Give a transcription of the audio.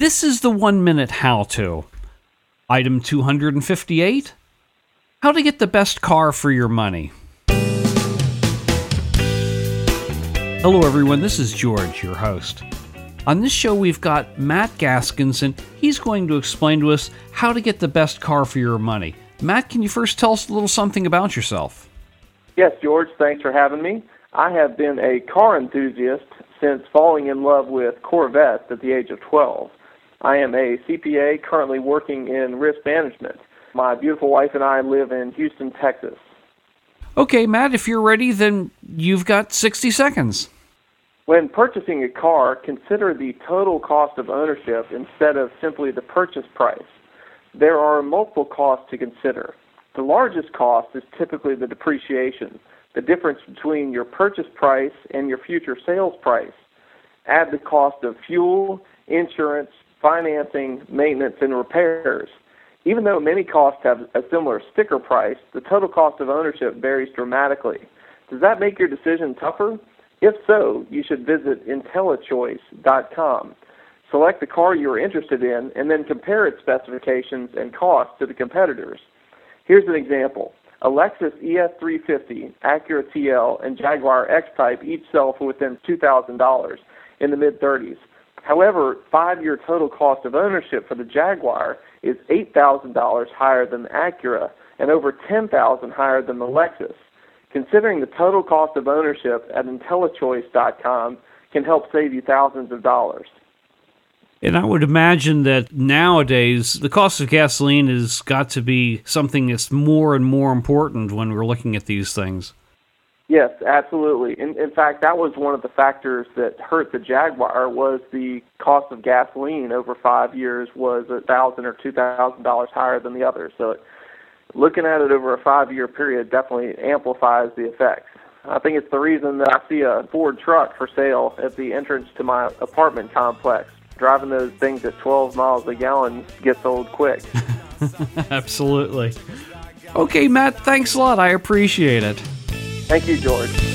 This is the one minute how to. Item 258 How to get the best car for your money. Hello, everyone. This is George, your host. On this show, we've got Matt Gaskins, and he's going to explain to us how to get the best car for your money. Matt, can you first tell us a little something about yourself? Yes, George, thanks for having me. I have been a car enthusiast since falling in love with Corvettes at the age of 12. I am a CPA currently working in risk management. My beautiful wife and I live in Houston, Texas. Okay, Matt, if you're ready, then you've got 60 seconds. When purchasing a car, consider the total cost of ownership instead of simply the purchase price. There are multiple costs to consider. The largest cost is typically the depreciation, the difference between your purchase price and your future sales price. Add the cost of fuel, insurance, financing, maintenance, and repairs. Even though many costs have a similar sticker price, the total cost of ownership varies dramatically. Does that make your decision tougher? If so, you should visit IntelliChoice.com. Select the car you are interested in and then compare its specifications and costs to the competitors. Here's an example. A Lexus ES350, Acura TL, and Jaguar X-Type each sell for within $2,000 in the mid-30s. However, five-year total cost of ownership for the Jaguar is $8,000 higher than the Acura and over $10,000 higher than the Lexus. Considering the total cost of ownership at IntelliChoice.com can help save you thousands of dollars. And I would imagine that nowadays the cost of gasoline has got to be something that's more and more important when we're looking at these things. Yes, absolutely. In, in fact, that was one of the factors that hurt the Jaguar was the cost of gasoline over five years was a thousand or two thousand dollars higher than the others. So, it, looking at it over a five-year period definitely amplifies the effects. I think it's the reason that I see a Ford truck for sale at the entrance to my apartment complex. Driving those things at 12 miles a gallon gets old quick. Absolutely. Okay, Matt, thanks a lot. I appreciate it. Thank you, George.